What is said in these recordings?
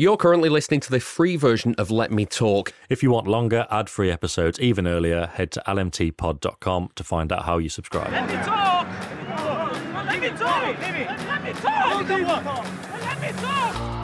You're currently listening to the free version of Let Me Talk. If you want longer, ad free episodes even earlier, head to lmtpod.com to find out how you subscribe. Let me talk! Let me talk! Let me talk! Let me talk! Let me talk!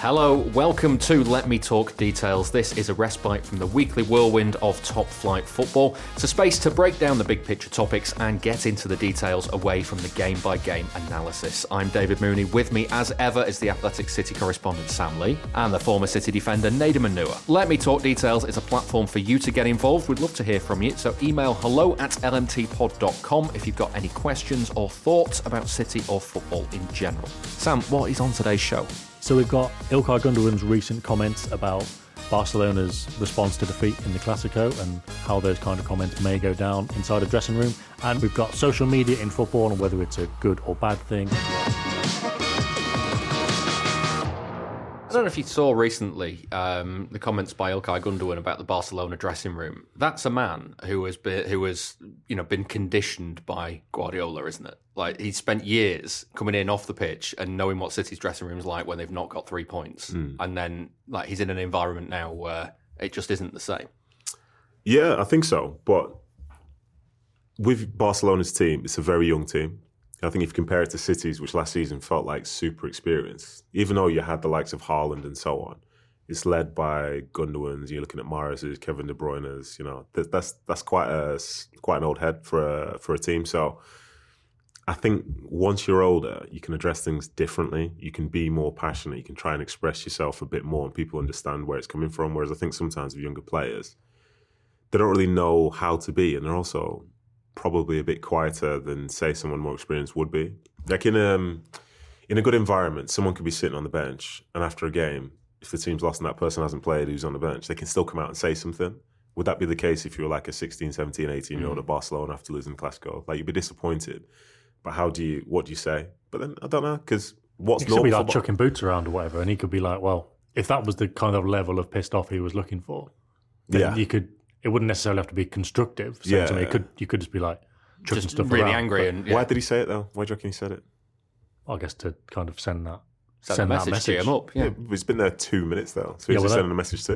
Hello, welcome to Let Me Talk Details. This is a respite from the weekly whirlwind of top flight football. It's a space to break down the big picture topics and get into the details away from the game by game analysis. I'm David Mooney. With me, as ever, is the Athletic City correspondent Sam Lee and the former City defender Nedum Onuoha. Let Me Talk Details is a platform for you to get involved. We'd love to hear from you. So email hello at lmtpod.com if you've got any questions or thoughts about City or football in general. Sam, what is on today's show? So we've got Ilkay Gundogan's recent comments about Barcelona's response to defeat in the Clasico and how those kind of comments may go down inside a dressing room. And we've got social media in football and whether it's a good or bad thing. I don't know if you saw recently um, the comments by Ilkay Gundogan about the Barcelona dressing room. That's a man who has been who has you know been conditioned by Guardiola, isn't it? Like he spent years coming in off the pitch and knowing what City's dressing room is like when they've not got three points, and then like he's in an environment now where it just isn't the same. Yeah, I think so. But with Barcelona's team, it's a very young team. I think if you compare it to cities, which last season felt like super experienced, even though you had the likes of Haaland and so on, it's led by Gundogan's. You're looking at Mahrez's, Kevin De Bruyne's. You know, that, that's that's quite a quite an old head for a for a team. So I think once you're older, you can address things differently. You can be more passionate. You can try and express yourself a bit more, and people understand where it's coming from. Whereas I think sometimes with younger players, they don't really know how to be, and they're also probably a bit quieter than say someone more experienced would be. Like in um in a good environment, someone could be sitting on the bench, and after a game, if the team's lost and that person hasn't played who's on the bench, they can still come out and say something. Would that be the case if you were like a 16, 17, 18 year old at Barcelona after losing Clasico? Like you'd be disappointed, but how do you? What do you say? But then I don't know because what's He could be like football- chucking boots around or whatever, and he could be like, well, if that was the kind of level of pissed off he was looking for, then Yeah. you could. It wouldn't necessarily have to be constructive. So Yeah. to me, it could you could just be like chucking Just stuff really around, angry but and yeah, Why did he say it though? Why do you reckon he said it? I guess to kind of send that send, send a that message, to him up. Yeah. It's been there two minutes though, so he's Yeah, just well, that- sending a message to.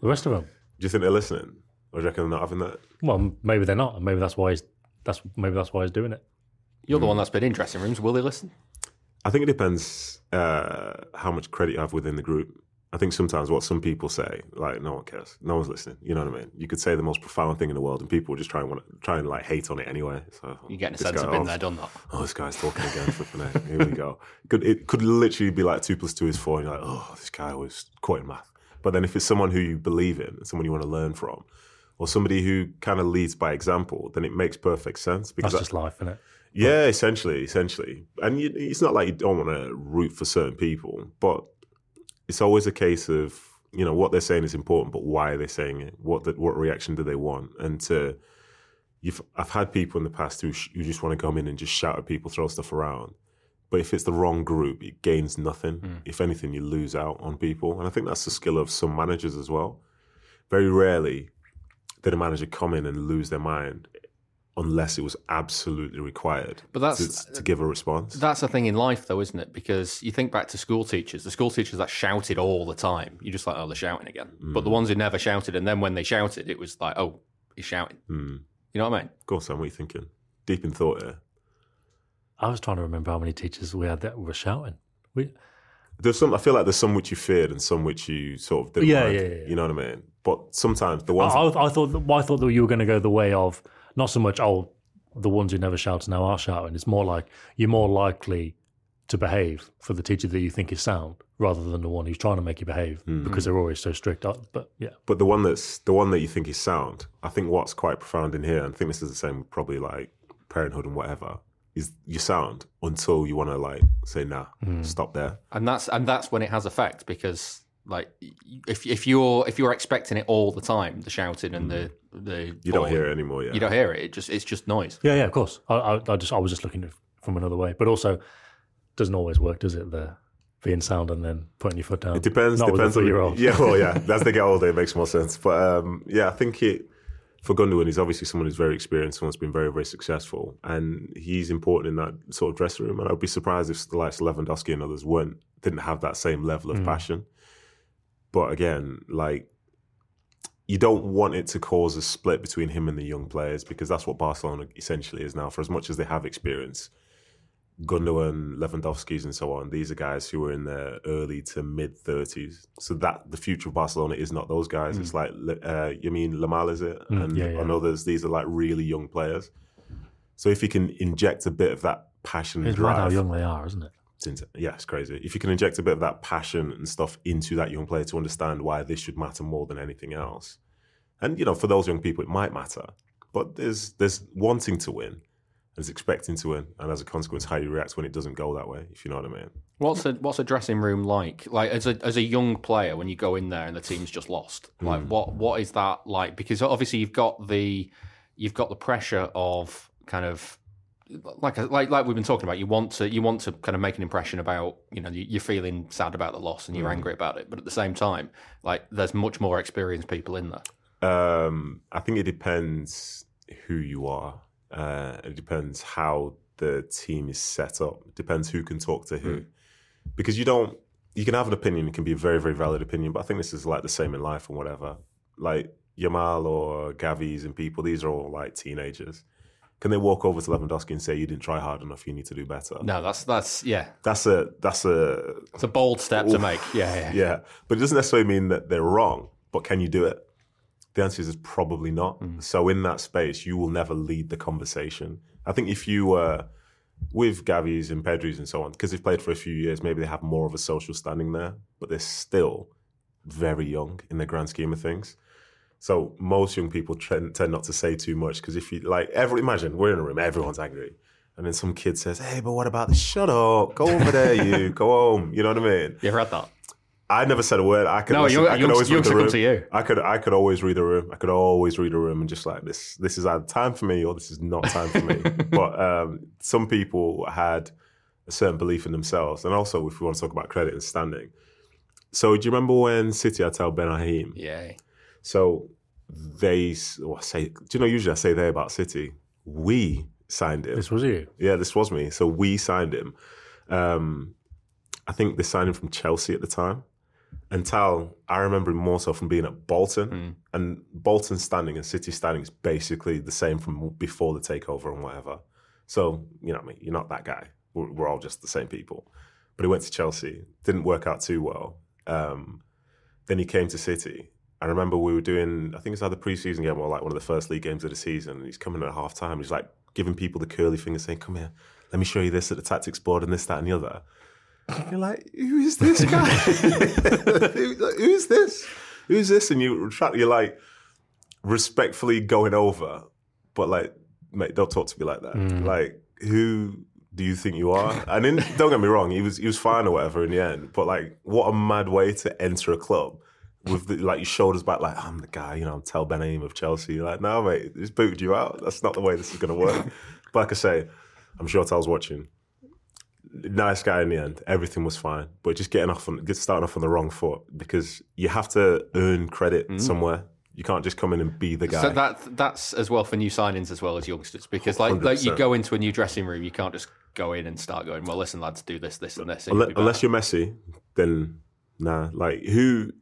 The rest of them, Do you think they're listening, or do you reckon they're not having that? well, maybe they're not, and maybe that's why he's that's maybe that's why he's doing it. You're the Hmm. one that's been in dressing rooms. Will they listen? I think it depends uh, how much credit you have within the group. I think sometimes what some people say, like no one cares, no one's listening. You know what I mean? You could say the most profound thing in the world, and people just try and want try and like hate on it anyway. So oh, You're getting a sense guy- of been oh, there, done that. Oh, this guy's talking again. Flipping out. Here we go. Could it could literally be like two plus two is four, and you're like, oh, this guy was quoting math. But then if it's someone who you believe in, someone you want to learn from, or somebody who kind of leads by example, then it makes perfect sense because That's I- just life, isn't it? yeah, essentially, essentially. And you, it's not like you don't want to root for certain people, but it's always a case of you know what they're saying is important, but why are they saying it? What the, what reaction do they want? And to you've I've had people in the past who sh- who just want to come in and just shout at people, throw stuff around. But if it's the wrong group, it gains nothing. Hmm. If anything, you lose out on people. And I think that's the skill of some managers as well. Very rarely did a manager come in and lose their mind unless it was absolutely required But that's- to, to give a response. That's a thing in life, though, isn't it? Because you think back to school teachers, the school teachers that shouted all the time, you're just like, oh, they're shouting again. But Mm. the ones who never shouted, and then when they shouted, it was like, oh, he's shouting. Hmm. You know what I mean? Go on, Sam, what are you thinking? Deep in thought here. I was trying to remember how many teachers we had that were shouting. We, There's some. I feel like there's some which you feared and some which you sort of didn't Yeah, like. yeah, yeah. You know what I mean? But sometimes the ones. I, I thought that, well, I thought that you were going to go the way of not so much oh the ones who never shout now are shouting. It's more like you're more likely to behave for the teacher that you think is sound rather than the one who's trying to make you behave Hmm. because they're always so strict. Uh, But yeah, But the one that's the one that you think is sound, I think what's quite profound in here, and I think this is the same probably like parenthood and whatever, is you sound until you want to like say nah, Hmm. stop there. And that's and that's when it has effect because like if if you're if you're expecting it all the time, the shouting and the the Mm. You don't hear it anymore. Yeah, You don't hear it. It just it's just noise. yeah, yeah. Of course, I, I, I just I was just looking at from another way, but also doesn't always work, does it? The being sound and then putting your foot down. It depends. Not depends on three-year-old. Yeah, well, yeah. As they get older, it makes more sense. But um, yeah, I think it for Gundogan, he's obviously someone who's very experienced, someone who's been very, very successful, and he's important in that sort of dressing room. And I'd be surprised if the likes of Lewandowski and others weren't didn't have that same level of passion. But again, like you don't want it to cause a split between him and the young players because that's what Barcelona essentially is now. For as much as they have experience, Gundogan, Lewandowski's, and so on. These are guys who are in their early to mid thirties. So that the future of Barcelona is not those guys. It's like uh, you mean Lamal is it, and, yeah, yeah. and others. These are like really young players. So if you can inject a bit of that passion, and It's mad how young they are, isn't it? It's yeah, it's crazy. If you can inject a bit of that passion and stuff into that young player to understand why this should matter more than anything else, and you know, for those young people, it might matter, but there's there's wanting to win, there's expecting to win, and as a consequence, how you react when it doesn't go that way. If you know what I mean. What's a what's a dressing room like? Like as a as a young player, when you go in there and the team's just lost, like hmm. what what is that like? Because obviously you've got the you've got the pressure of kind of like like like we've been talking about. You want to you want to kind of make an impression about you know you- you're feeling sad about the loss and you're angry about it, but at the same time, like there's much more experienced people in there. Um, I think it depends who you are. Uh, it depends how the team is set up. It depends who can talk to who. Because you don't, you can have an opinion. It can be a very, very valid opinion. But I think this is like the same in life and whatever. Like Yamal or Gavi's and people, these are all like teenagers. Can they walk over to Lewandowski and say, you didn't try hard enough, you need to do better? No, that's that's yeah, That's a, that's a, it's a bold step to make. Yeah, yeah. yeah, but it doesn't necessarily mean that they're wrong. But can you do it? The answer is probably not. Mm. So in that space, you will never lead the conversation. I think if you were with Gavi's and Pedri's and so on, because they've played for a few years, maybe they have more of a social standing there, but they're still very young in the grand scheme of things. So most young people tend, tend not to say too much because if you like, every imagine we're in a room, everyone's angry, and then some kid says, "Hey, but what about the shut up? Go over there, you go home." You know what I mean? You ever had that? I never said a word. I could. No, listen, you- I could always read the room. to you. I could. I could always read a room. I could always read a room and just like this. This is either time for me or this is not time for me. but um, some people had a certain belief in themselves, and also if we want to talk about credit and standing. So do you remember when City I Tal Ben Haim? Yeah. So they well, I say. Do you know? Usually I say they about City. We signed him. This was you. Yeah, this was me. So we signed him. Um, I think they signed him from Chelsea at the time. And Tal, I remember him more so from being at Bolton. And Bolton standing and City standing is basically the same from before the takeover and whatever. So, you know I mean? You're not that guy. We're, we're all just the same people. But he went to Chelsea. Didn't work out too well. Um, then he came to City. I remember we were doing, I think it's either preseason game or like one of the first league games of the season. And he's coming at half time. He's like giving people the curly finger, saying, Come here, let me show you this at the tactics board and this, that, and the other. You're like, Who is this guy? Who's this? Who's this? And you, you're like respectfully going over, but like, mate, don't talk to me like that. Mm. Like, who do you think you are? And then, don't get me wrong, he was he was fine or whatever in the end. But like, what a mad way to enter a club with the, like your shoulders back, like I'm the guy, you know, I'm Tal Ben Haim of Chelsea. You're like, no, mate, just booted you out. That's not the way this is going to work. but like I say, I'm sure Tal's watching. Nice guy in the end. Everything was fine, but just getting off on, just starting off on the wrong foot because you have to earn credit mm. somewhere. You can't just come in and be the guy. So that that's as well for new signings as well as youngsters because like, like you go into a new dressing room, you can't just go in and start going. Well, listen, lads, do this, this, and this. unless, be unless better." you're Messi, then nah. Like who?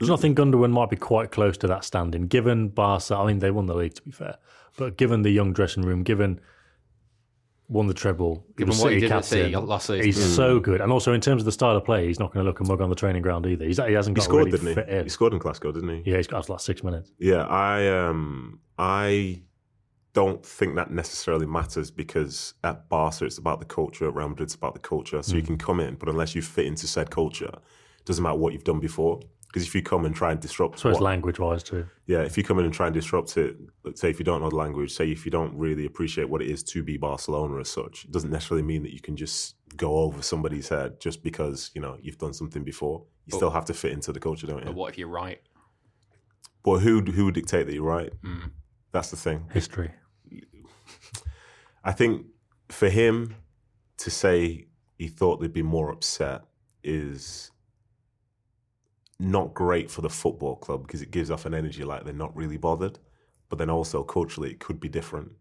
Do you not think Gundogan might be quite close to that standing, given Barca? I mean, they won the league to be fair, but given the young dressing room, given won the treble, Given was what he City did at City captain, last season. he's so good. And also in terms of the style of play, he's not going to look a mug on the training ground either. He's, he hasn't He scored, really didn't he? fit in. He scored in Glasgow, didn't he? Yeah, he's got like six minutes. Yeah, I um I don't think that necessarily matters because at Barca it's about the culture, at Real Madrid it's about the culture. So you can come in, but unless you fit into said culture, it doesn't matter what you've done before. Because if you come and try and disrupt, So it's language wise too. yeah, if you come in and try and disrupt it, let's say if you don't know the language, say if you don't really appreciate what it is to be Barcelona as such, it doesn't necessarily mean that you can just go over somebody's head just because you know you've done something before. You still have to fit into the culture, don't But you? what if you're right? But who who would dictate that you're right? Hmm. That's the thing. History. I think for him to say he thought they'd be more upset is not great for the football club because it gives off an energy like they're not really bothered. But then also culturally, it could be different.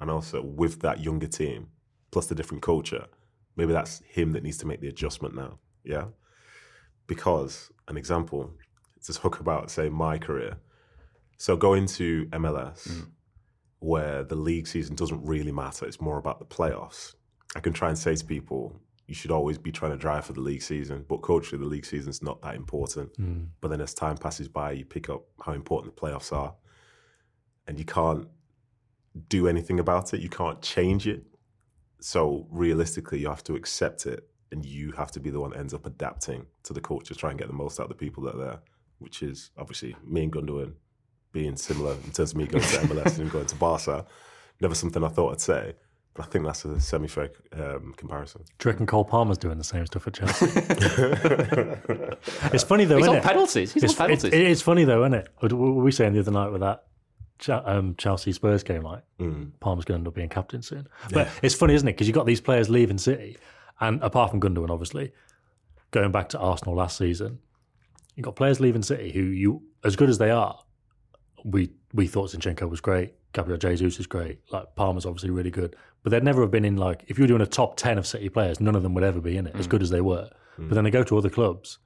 And also with that younger team, plus the different culture, maybe that's him that needs to make the adjustment now. Yeah. Because an example, to talk about, say, my career. So going to MLS, mm. where the league season doesn't really matter, it's more about the playoffs. I can try and say to people, you should always be trying to drive for the league season, but culturally, the league season's not that important. Mm. But then as time passes by, you pick up how important the playoffs are, and you can't do anything about it. You can't change it. So realistically, you have to accept it, and you have to be the one that ends up adapting to the culture, try and get the most out of the people that are there. Which is obviously me and Gundogan being similar in terms of me going to MLS and him going to Barca. Never something I thought I'd say, I think that's a semi-fair um, comparison. Do you reckon Cole Palmer's doing the same stuff at Chelsea? it's funny though, He's isn't on it? penalties. He's it's, on penalties. It's, it is funny though, isn't it? What were we saying the other night with that Ch- um, Chelsea Spurs game? Like Palmer's going to end up being captain soon. But it's funny, isn't it? Because you've got these players leaving City, and apart from Gundogan, obviously, going back to Arsenal last season, you've got players leaving City who you, as good as they are, we we thought Zinchenko was great. Gabriel Jesus is great. Like Palmer's obviously really good, but they'd never have been in like if you were doing a top ten of City players, none of them would ever be in it as mm. good as they were. Mm. But then they go to other clubs,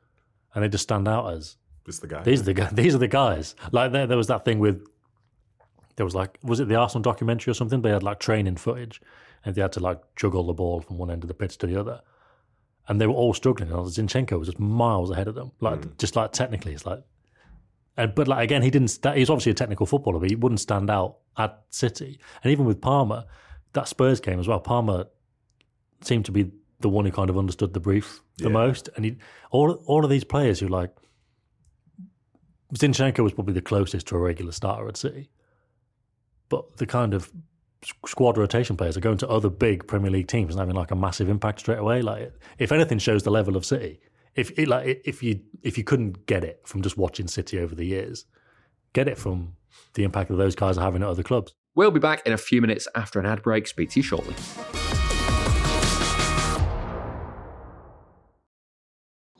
and they just stand out as Just the guy. these are the guys. These are the guys. Like there, there was that thing with there was like was it the Arsenal documentary or something? They had like training footage, and they had to like juggle the ball from one end of the pitch to the other, and they were all struggling. And Zinchenko was just miles ahead of them. Like mm. just like technically, it's like, but like again, he didn't. Sta- he's obviously a technical footballer, but he wouldn't stand out at City. And even with Palmer, that Spurs game as well. Palmer seemed to be the one who kind of understood the brief the Yeah. most, and he all all of these players who like Zinchenko was probably the closest to a regular starter at City. But the kind of squad rotation players are going to other big Premier League teams and having like a massive impact straight away. Like, if anything, shows the level of City. If it, like if you if you couldn't get it from just watching City over the years, get it from the impact that those guys are having at other clubs. We'll be back in a few minutes after an ad break. Speak to you shortly.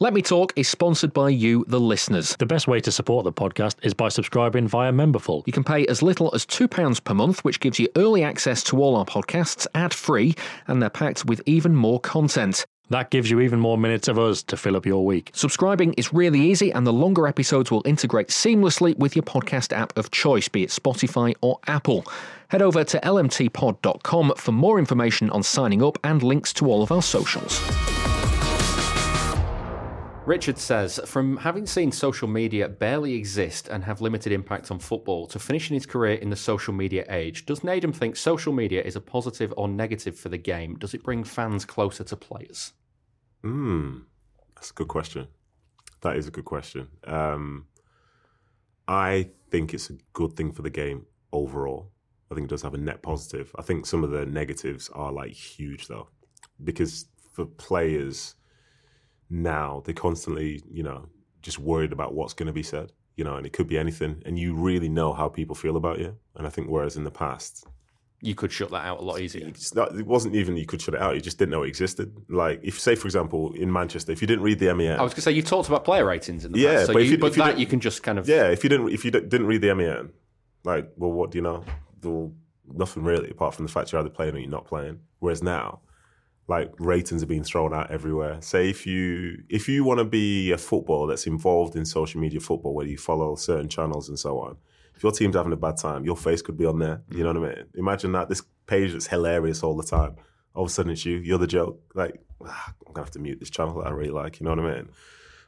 Let Me Talk is sponsored by you, the listeners. The best way to support the podcast is by subscribing via Memberful. You can pay as little as £2 per month, which gives you early access to all our podcasts ad free, and they're packed with even more content. That gives you even more minutes of us to fill up your week. Subscribing is really easy, and the longer episodes will integrate seamlessly with your podcast app of choice, be it Spotify or Apple. Head over to lmtpod.com for more information on signing up and links to all of our socials. Richard says, from having seen social media barely exist and have limited impact on football to finishing his career in the social media age, does Nedum think social media is a positive or negative for the game? Does it bring fans closer to players? Hmm, that's a good question. That is a good question. Um, I think it's a good thing for the game overall. I think it does have a net positive. I think some of the negatives are like huge though, because for players now they're constantly, you know, just worried about what's going to be said, you know, and it could be anything, and you really know how people feel about you. And I think whereas in the past, You could shut that out a lot easier. it's not, it wasn't even you could shut it out. You just didn't know it existed. Like if, say, for example, in Manchester, if you didn't read the MEN, I was going to say you talked about player ratings in the Yeah, past, so but if you, you- but if you that you can just kind of yeah, if you didn't if you di- didn't read the MEN, like, well, what do you know? Well, nothing really, apart from the fact you're either playing or you're not playing. Whereas now, like ratings are being thrown out everywhere. Say if you if you want to be a footballer that's involved in social media football, where you follow certain channels and so on, if your team's having a bad time, your face could be on there. You know what I mean? Imagine that this page that's hilarious all the time. All of a sudden, it's you. You're the joke. Like, ah, I'm gonna have to mute this channel that I really like. You know what I mean?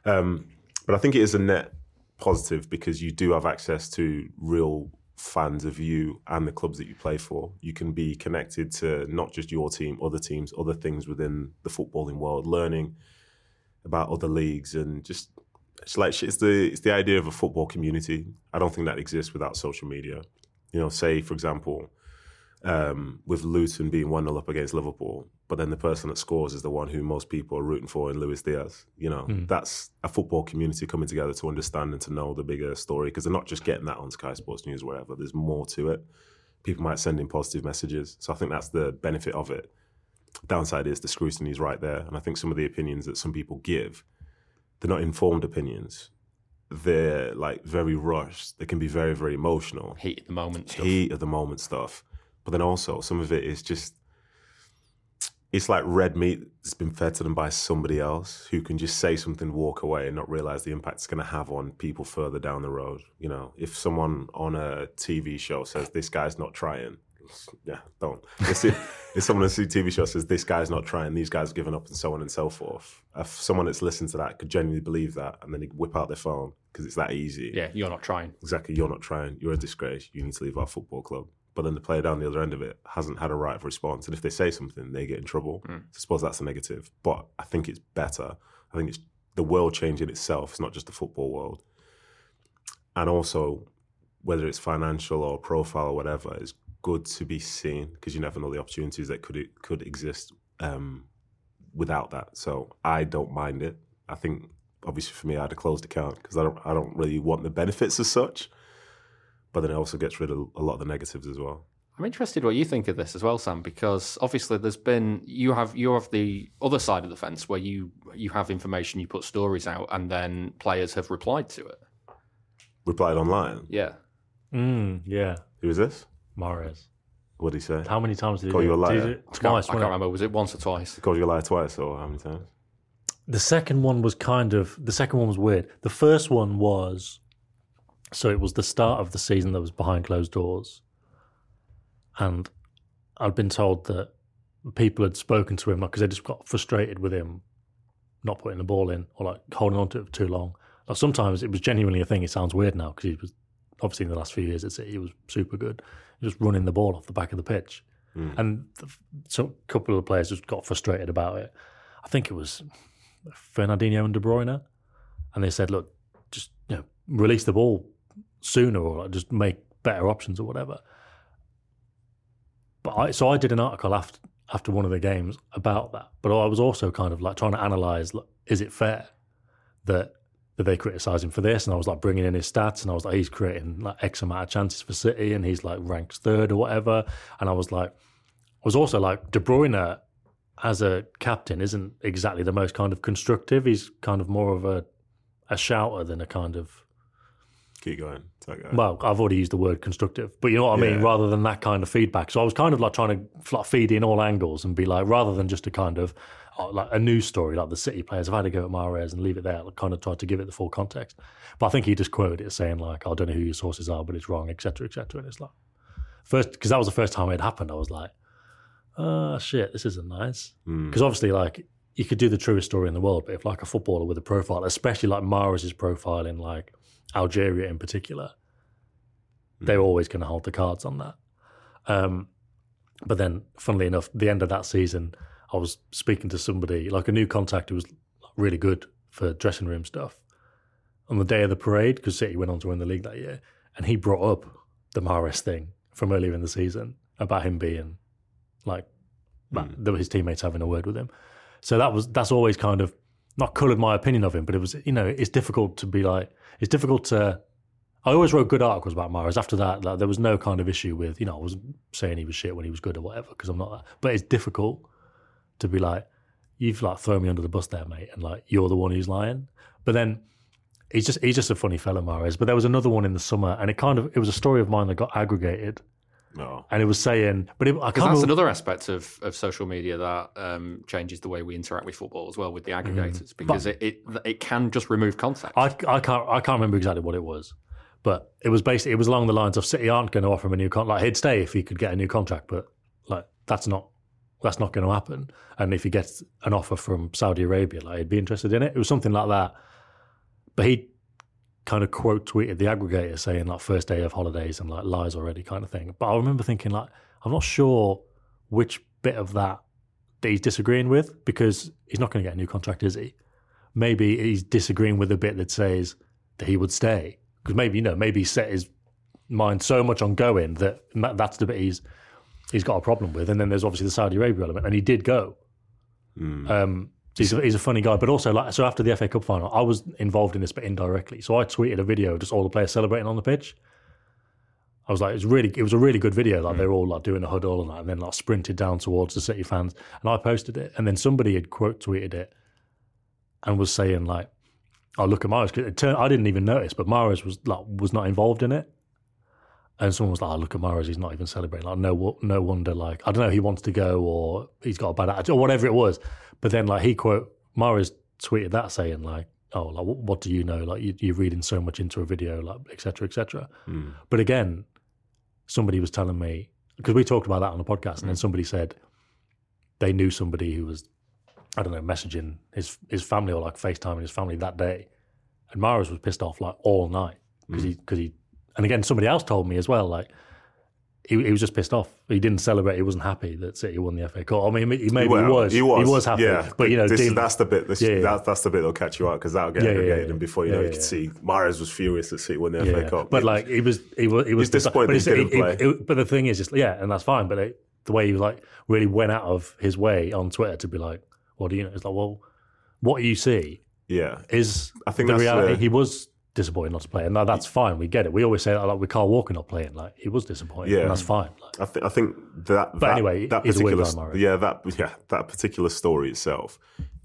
Um, but I think it is a net positive because you do have access to real fans of you and the clubs that you play for. You can be connected to not just your team, other teams, other things within the footballing world, learning about other leagues and just it's like it's the it's the idea of a football community. I don't think that exists without social media. You know, say for example, um, with Luton being 1 0 up against Liverpool, but then the person that scores is the one who most people are rooting for in Luis Diaz. You know, that's a football community coming together to understand and to know the bigger story because they're not just getting that on Sky Sports News or whatever. There's more to it. People might send in positive messages. So I think that's the benefit of it. Downside is the scrutiny is right there, and I think some of the opinions that some people give, they're not informed opinions. They're like very rushed. They can be very, very emotional Heat at the moment stuff. heat of the moment stuff. But then also some of it is just it's like red meat that's been fed to them by somebody else who can just say something, walk away, and not realize the impact it's going to have on people further down the road. You know, if someone on a TV show says this guy's not trying, yeah, don't. If, if someone on a TV show says this guy's not trying, these guys are giving up, and so on and so forth. If someone that's listened to that could genuinely believe that, and then they whip out their phone because it's that easy Yeah, you're not trying. exactly, you're not trying, you're a disgrace, you need to leave our football club. But then the player down the other end of it hasn't had a right of response. And if they say something, they get in trouble. So I suppose that's a negative. But I think it's better. I think it's the world changing itself. It's not just the football world. And also, whether it's financial or profile or whatever, it's good to be seen because you never know the opportunities that could could exist um, without that. So I don't mind it. I think obviously for me, I had a closed account because I don't I don't really want the benefits as such. But then it also gets rid of a lot of the negatives as well. I'm interested what you think of this as well, Sam, because obviously there's been you have you have the other side of the fence where you you have information, you put stories out, and then players have replied to it. Replied online. Yeah, Mm, yeah, Who is this? Mahrez. What did he say? How many times did he Call you a it? Did he liar. do it I can't, Twice. I can't remember. Was it once or twice? He called you a liar twice, or how many times? The second one was kind of the second one was weird. The first one was so it was the start of the season that was behind closed doors, and I'd been told that people had spoken to him because they just got frustrated with him not putting the ball in or like holding on to it for too long. Like sometimes it was genuinely a thing. It sounds weird now because he was obviously in the last few years at City he was super good, just running the ball off the back of the pitch, hmm. and the, so a couple of the players just got frustrated about it. I think it was Fernandinho and De Bruyne, and they said, "Look, just you know, release the ball sooner, or like, just make better options or whatever." But I, so I did an article after after one of the games about that. But I was also kind of like trying to analyze: look, is it fair that that they criticise him for this? And I was like bringing in his stats, and I was like, he's creating like X amount of chances for City, and he's like ranked third or whatever. And I was like, I was also like De Bruyne as a captain isn't exactly the most kind of constructive. He's kind of more of a a shouter than a kind of Keep going. Guy. well, I've already used the word constructive, but you know what I mean, rather than that kind of feedback. So I was kind of like trying to feed in all angles and be like, rather than just a kind of oh, like a news story, like the City players have had to go at Mahrez and leave it there, like kind of tried to give it the full context. But I think he just quoted it saying like, I don't know who your sources are, but it's wrong, etc., etc. And it's like first because that was the first time it happened. I was like, oh shit, this isn't nice. Hmm. Because obviously, like you could do the truest story in the world, but if like a footballer with a profile, especially like Mahrez' profile in like Algeria in particular, they're always going to hold the cards on that. Um, but then, funnily enough, the end of that season, I was speaking to somebody, like a new contact who was really good for dressing room stuff. On the day of the parade, because City went on to win the league that year, and he brought up the Mahrez thing from earlier in the season about him being like that his teammates having a word with him. So that was that's always kind of not coloured my opinion of him, but it was you know it's difficult to be like it's difficult to. I always wrote good articles about Mahrez. After that, like, there was no kind of issue with you know I wasn't saying he was shit when he was good or whatever because I'm not that. But it's difficult to be like you've like thrown me under the bus there, mate, and like you're the one who's lying. But then he's just he's just a funny fellow, Mahrez. But there was another one in the summer, and it kind of it was a story of mine that got aggregated, No. and it was saying, but it, I Because can't that's another aspect of, of social media that um, changes the way we interact with football as well with the aggregators because it, it it can just remove context. I, I can't I can't remember exactly what it was, but it was basically it was along the lines of City aren't going to offer him a new contract. Like he'd stay if he could get a new contract, but like that's not that's not going to happen. And if he gets an offer from Saudi Arabia, like he'd be interested in it. It was something like that. But he kind of quote tweeted the aggregator saying like first day of holidays and like lies already kind of thing. But I remember thinking like I'm not sure which bit of that that he's disagreeing with because he's not going to get a new contract, is he? maybe he's disagreeing with the bit that says that he would stay because maybe you know maybe he set his mind so much on going that that's the bit he's he's got a problem with and then there's obviously the Saudi Arabia element and he did go um he's a, he's a funny guy but also like so after the FA Cup final I was involved in this but indirectly so I tweeted a video of just all the players celebrating on the pitch I was like, it's really, it was a really good video. Mm. Like they were all like doing a huddle and that, and then like sprinted down towards the City fans. And I posted it, and then somebody had quote tweeted it and was saying like, "Oh, look at Mahrez." 'Cause It turned, I didn't even notice, but Mahrez was like was not involved in it. And someone was like, "Oh, look at Mahrez. He's not even celebrating." Like, no, no wonder. Like, I don't know. He wants to go, or he's got a bad attitude, or whatever it was. But then, like, he quote Mahrez tweeted that saying like, "Oh, like, what, what do you know? Like, you, you're reading so much into a video, like, etc., etc." Hmm. But again, somebody was telling me because we talked about that on the podcast, and then hmm. somebody said they knew somebody who was, I don't know, messaging his his family or like FaceTiming his family that day, and Mahrez was pissed off like all night because hmm. he because he, and again somebody else told me as well like. He, he was just pissed off. He didn't celebrate. He wasn't happy that City won the FA Cup. I mean, he maybe Well, he was. He was. happy. Yeah, but you know, this, that's the bit. This, Yeah, yeah. That, that's the bit that'll catch you out because that'll get Yeah, aggregated, and before you know, you can see Mahrez was furious that City won the FA. Cup. But like he was, he was, he was disappointed but he didn't it- it- but the thing is, just yeah, and that's fine. But it, the way he like really went out of his way on Twitter to be like, "What do you know?" It's like, well, what you see yeah, is I think the reality. the- He was disappointed not to play, and now that's fine. We get it. We always say that like with Kyle Walker not playing, like he was disappointed, Yeah. and that's fine. Like, I think I think that. But that, anyway, that he's a weird particular, Mahrez. yeah, that yeah, that particular story itself,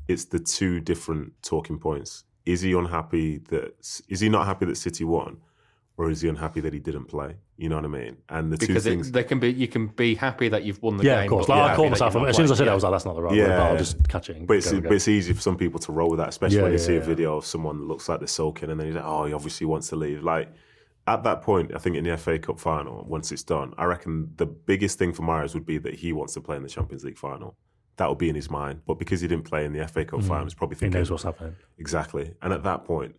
it's the two different talking points. Is he unhappy that is he not happy that City won, or is he unhappy that he didn't play? You know what I mean? And the Because two it, things. they can be, you can be happy that you've won the yeah, game. of course. Like, you're I caught myself. As soon as I said it, I was like, "That's not the right Yeah. word." But I'll just catch it. But it's, go but it's easy for some people to roll with that, especially Yeah, when you yeah, see a video of someone that looks like they're sulking and then he's like, oh, he obviously wants to leave. Like, at that point, I think in the FA Cup final, once it's done, I reckon the biggest thing for Mahrez would be that he wants to play in the Champions League final. That would be in his mind. But because he didn't play in the FA Cup final, he's probably Mm. he thinking, knows what's happening. Exactly. And at that point,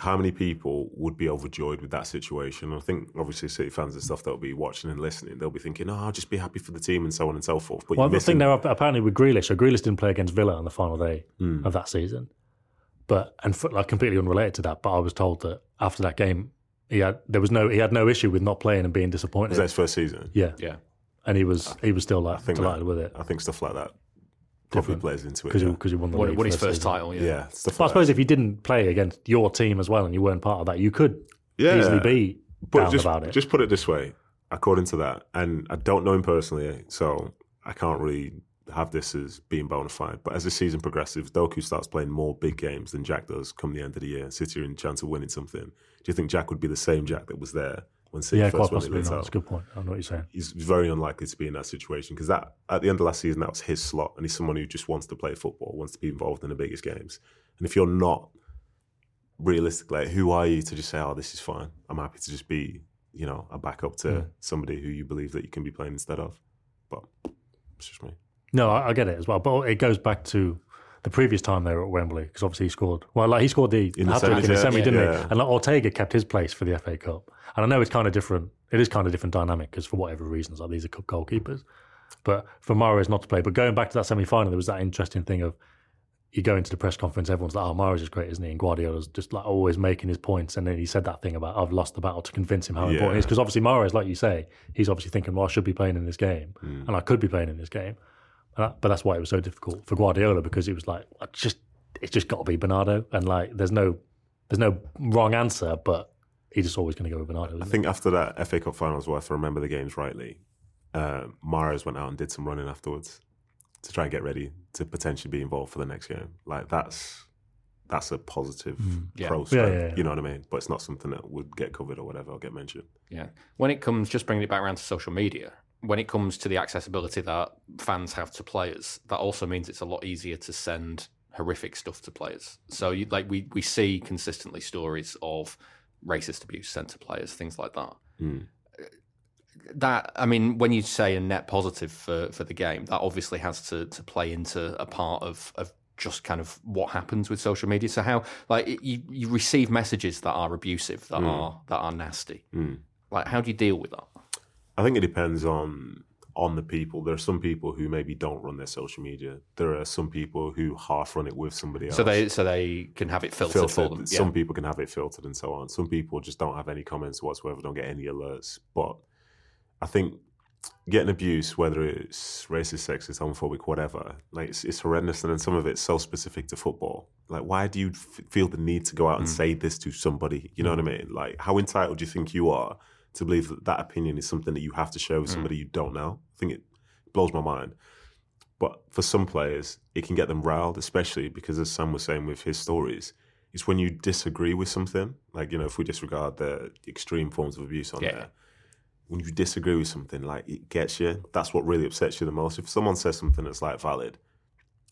how many people would be overjoyed with that situation? I think obviously City fans and stuff that'll be watching and listening, they'll be thinking, oh, I'll just be happy for the team and so on and so forth. But Well, you're the missing thing there apparently with Grealish, so Grealish didn't play against Villa on the final day Hmm. of that season, but and for, like completely unrelated to that. But I was told that after that game, he had there was no he had no issue with not playing and being disappointed. was that his first season? yeah, Yeah. and he was he was still like delighted that- with it I think stuff like that probably plays into it. because yeah. he, 'cause he won the Won, league won his first first season. title. Yeah. yeah, stuff But I suppose that. if you didn't play against your team as well and you weren't part of that, you could Yeah. easily be But down just, about it. just put it this way, according to that, and I don't know him personally, so I can't really have this as being bona fide. But as the season progresses, Doku starts playing more big games than Jack does come the end of the year. City are in chance of winning something. Do you think Jack would be the same Jack that was there when City yeah, first quite possibly. league No, title? that's a good point. I know what you're saying. He's very unlikely to be in that situation because that at the end of last season that was his slot, and he's someone who just wants to play football, wants to be involved in the biggest games. And if you're not realistically, like who are you to just say, "Oh, this is fine. I'm happy to just be, you know, a backup to Mm. somebody who you believe that you can be playing instead of." But it's just me. No, I, I get it as well, but it goes back to the previous time they were at Wembley because obviously he scored. Well, like he scored the In the in the semis, yeah. semi, didn't Yeah. he? And like, Ortega kept his place for the FA Cup. And I know it's kind of different. It is kind of different dynamic because for whatever reasons, like these are cup goalkeepers. But for Mahrez not to play, but going back to that semi-final, there was that interesting thing of you go into the press conference, everyone's like, "Oh, Mahrez is great, isn't he?" And Guardiola's just like always making his points, and then he said that thing about I've lost the battle to convince him how important it is Yeah. because obviously Mahrez, like you say, he's obviously thinking, "Well, I should be playing in this game, Mm. and I could be playing in this game." Uh, but that's why it was so difficult for Guardiola because it was like I just it's just got to be Bernardo, and like there's no there's no wrong answer, but he's just always going to go with Bernardo. I Isn't think after that FA Cup final as well, if I remember the games rightly, uh, Mahrez went out and did some running afterwards to try and get ready to potentially be involved for the next game. Like that's that's a positive Yeah. pro Yeah, yeah, yeah. You know what I mean? But it's not something that would get covered or whatever or get mentioned. Yeah. When it comes, just bringing it back around to social media, when it comes to the accessibility that fans have to players, that also means it's a lot easier to send horrific stuff to players. So, you, like, we, we see consistently stories of racist abuse sent to players, things like that. Mm. That, I mean, when you say a net positive for, for the game, that obviously has to, to play into a part of, of just kind of what happens with social media. So how like you, you receive messages that are abusive, that are that are nasty. Mm. Like how do you deal with that? I think it depends on on the people. There are some people who maybe don't run their social media. There are some people who half run it with somebody else. So they so they can have it filtered, for them. Yeah. Some people can have it filtered and so on. Some people just don't have any comments whatsoever, don't get any alerts. But I think getting abuse, whether it's racist, sexist, homophobic, whatever, like it's, it's horrendous. And then some of it's so specific to football. Like, why do you f- feel the need to go out and Mm. say this to somebody? You know what I mean? Like, how entitled do you think you are to believe that that opinion is something that you have to share with hmm. somebody you don't know. I think it blows my mind. But for some players, it can get them riled, especially because, as Sam was saying with his stories, it's when you disagree with something. Like, you know, if we disregard the extreme forms of abuse on Yeah. there, when you disagree with something, like it gets you. That's what really upsets you the most. If someone says something that's like valid,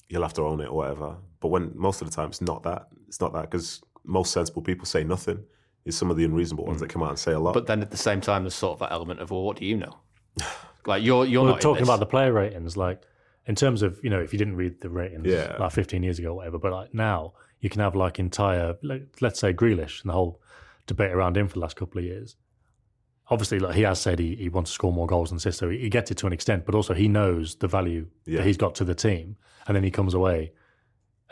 you'll have to own it or whatever. But when most of the time it's not that, it's not that because most sensible people say nothing. It's some of the unreasonable ones mm. that come out and say a lot. But then at the same time, there's sort of that element of, well, what do you know? Like you're you're We're not talking about the player ratings, like in terms of you know, if you didn't read the ratings Yeah. like 15 years ago, or whatever. But like now, you can have like entire, like, let's say Grealish and the whole debate around him for the last couple of years. Obviously, like he has said, he, he wants to score more goals and assists, so he, he gets it to an extent. But also, he knows the value Yeah. that he's got to the team, and then he comes away.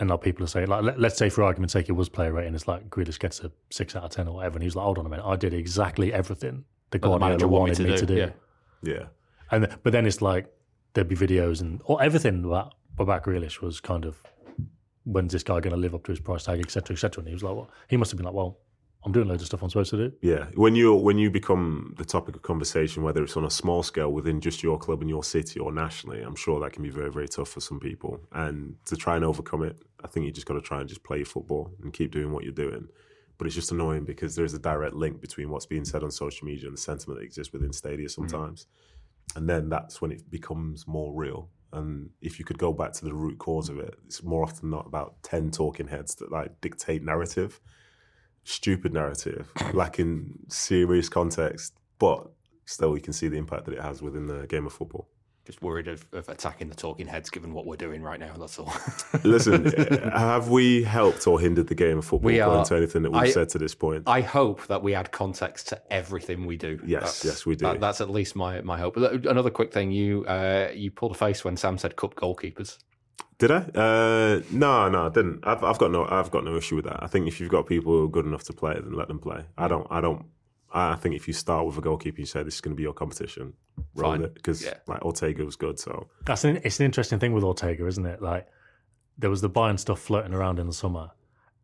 And like people are saying, like let, let's say for argument's sake, it was player rating. It's like Grealish gets a six out of ten or whatever, and he's like, hold on a minute, I did exactly everything that the Guardiola manager wanted wanted me to do. yeah. yeah. And but then it's like there'd be videos and or everything about about Grealish was kind of when's this guy going to live up to his price tag, etc., etc. And he was like, well, he must have been like, well, I'm doing loads of stuff I'm supposed to do. Yeah, when you when you become the topic of conversation, whether it's on a small scale within just your club and your city or nationally, I'm sure that can be very very tough for some people. And to try and overcome it, I think you just got to try and just play football and keep doing what you're doing. But it's just annoying because there's a direct link between what's being said on social media and the sentiment that exists within stadia mm. sometimes. And then that's when it becomes more real. And if you could go back to the root cause of it, it's more often not about ten talking heads that like dictate narrative stupid narrative, lacking serious context, but still you can see the impact that it has within the game of football. Just worried of, of attacking the talking heads, given what we're doing right now. That's all. Listen, have we helped or hindered the game of football We are- to anything that we've I- said to this point? I hope that we add context to everything we do. Yes, yes, we do. that- that's at least my my hope. But Another quick thing: you uh, you pulled a face when Sam said cup goalkeepers. Did I? Uh, no, no, I didn't. I've, I've got no, I've got no issue with that. I think if you've got people who are good enough to play, then let them play. I don't, I don't. I think if you start with a goalkeeper, you say this is going to be your competition. Roll Fine. with it because Yeah. like Ortega was good. So That's an it's an interesting thing with Ortega, isn't it? Like there was the Bayern stuff floating around in the summer,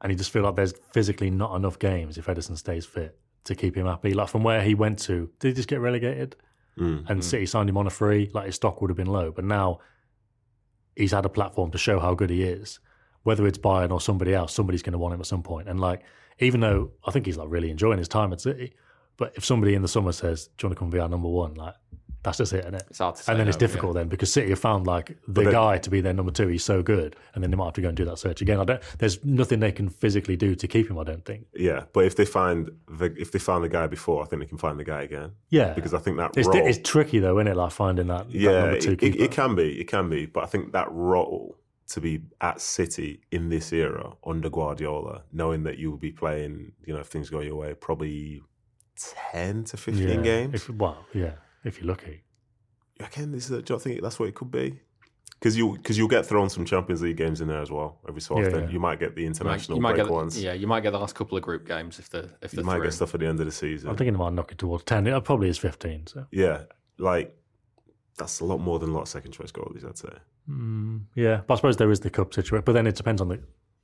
and you just feel like there's physically not enough games if Ederson stays fit to keep him happy. Like from where he went to, did he just get relegated? mm, and City signed him on a free, like his stock would have been low. But now he's had a platform to show how good he is. Whether it's Bayern or somebody else, somebody's going to want him at some point. And like, even though I think he's like really enjoying his time at City, but if somebody in the summer says, "Do you want to come be our number one?" Like, that's just it, isn't it? It's hard to say. And then it's no, difficult then because City have found like the then- guy to be their number two. He's so good, and then they might have to go and do that search again. I don't. There's nothing they can physically do to keep him. I don't think. yeah. But if they find the, if they found the guy before, I think they can find the guy again. Yeah, Because I think that it's, role, it's tricky though, isn't it? Like finding that, that yeah, number two it, it, it can be, it can be, but I think that role to be at City in this era under Guardiola, knowing that you will be playing, you know, if things go your way, probably ten to fifteen yeah. games. If, well, yeah, if you're lucky. Again, this is, do you think that's what it could be? Because you because you'll get thrown some Champions League games in there as well every so often. yeah. You might get the You might, international you might break get ones. yeah, you might get the last couple of group games if the if You the might through. get stuff at the end of the season. I'm thinking they might knock it towards ten. It probably is fifteen. So yeah, like that's a lot more than a lot of second choice goalies, I'd say. mm, yeah, but I suppose there is the cup situation. But then it depends on the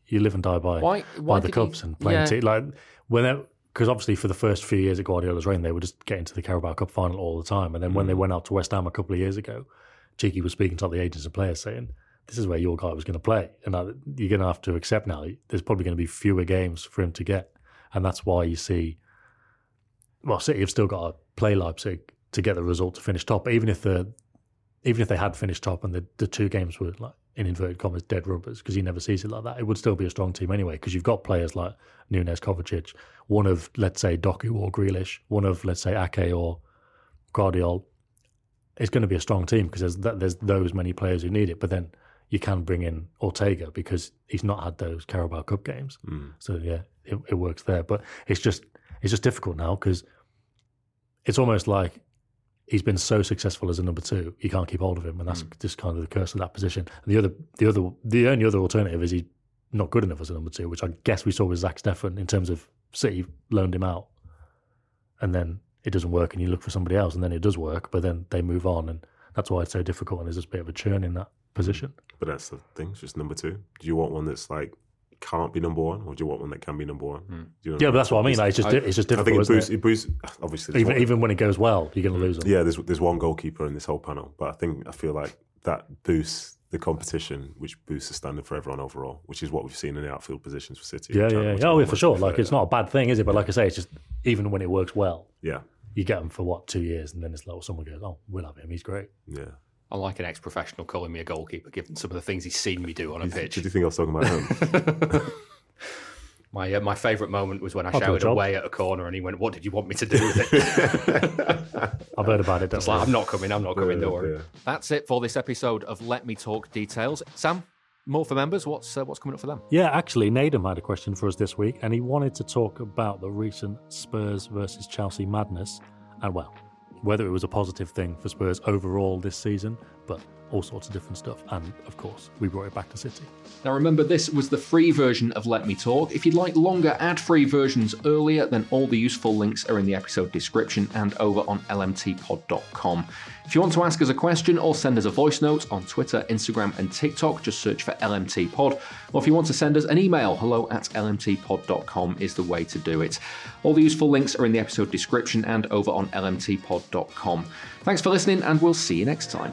you live and die by Why? by the did you- cups and playing yeah. te- like when because obviously for the first few years at Guardiola's reign, they were just getting to the Carabao Cup final all the time. And then when they mm. went out to West Ham a couple of years ago, Txiki was speaking to the agents and players saying, "This is where your guy was going to play, and you're going to have to accept now. There's probably going to be fewer games for him to get, and that's why you see." Well, City have still got to play Leipzig to get the result to finish top. But even if the even if they had finished top and the, the two games were like in inverted commas dead rubbers because he never sees it like that, it would still be a strong team anyway because you've got players like Nunes, Kovacic, one of let's say Doku or Grealish, one of let's say Ake or Gvardiol. It's going to be a strong team because there's that, there's those many players who need it. But then you can bring in Ortega because he's not had those Carabao Cup games. Mm. So yeah, it, it works there. But it's just it's just difficult now because it's almost like he's been so successful as a number two, you can't keep hold of him, and that's mm. just kind of the curse of that position. And the other, the other, the only other alternative is he's not good enough as a number two, which I guess we saw with Zack Steffen in terms of City loaned him out, and then it doesn't work, and you look for somebody else, and then it does work, but then they move on, and that's why it's so difficult, and there's just a bit of a churn in that position. But that's the thing, it's just number two. Do you want one that's like can't be number one, or do you want one that can be number one? Hmm. Do you know Yeah, but that's what I mean. Like, it's just I- it's just difficult. I think difficult. it isn't boosts, it? it boosts. Obviously, Even one- even when it goes well, you're going to lose them. yeah, there's there's one goalkeeper in this whole panel, but I think I feel like that boosts the competition, which boosts the standard for everyone overall, which is what we've seen in the outfield positions for City. Yeah, which yeah, yeah. Oh, yeah, for sure. Like, it's not a bad thing, is it? But like I say, it's just even when it works well, Yeah, you get them for what two years, and then it's like well, someone goes, "Oh, we'll have him. He's great." yeah. I like an ex-professional calling me a goalkeeper, given some of the things he's seen me do on a pitch. Did you think I was talking about him? My uh, my favourite moment was when I I'll shouted away at a corner, and he went, "What did you want me to do with it?" I've heard about it. Don't It's like. I'm not coming. I'm not coming. Don't worry. yeah. That's it for this episode of Let Me Talk Details. Sam, more for members. What's uh, what's coming up for them? Yeah, actually, Nedum had a question for us this week, and he wanted to talk about the recent Spurs versus Chelsea madness, and well, whether it was a positive thing for Spurs overall this season, but all sorts of different stuff. And of course, we brought it back to City. Now, remember, this was the free version of Let Me Talk. If you'd like longer ad free versions earlier, then all the useful links are in the episode description and over on lmtpod.com. If you want to ask us a question or send us a voice note on Twitter, Instagram, and TikTok, just search for LMT Pod. Or if you want to send us an email, hello at lmtpod.com is the way to do it. All the useful links are in the episode description and over on lmtpod.com. Thanks for listening, and we'll see you next time.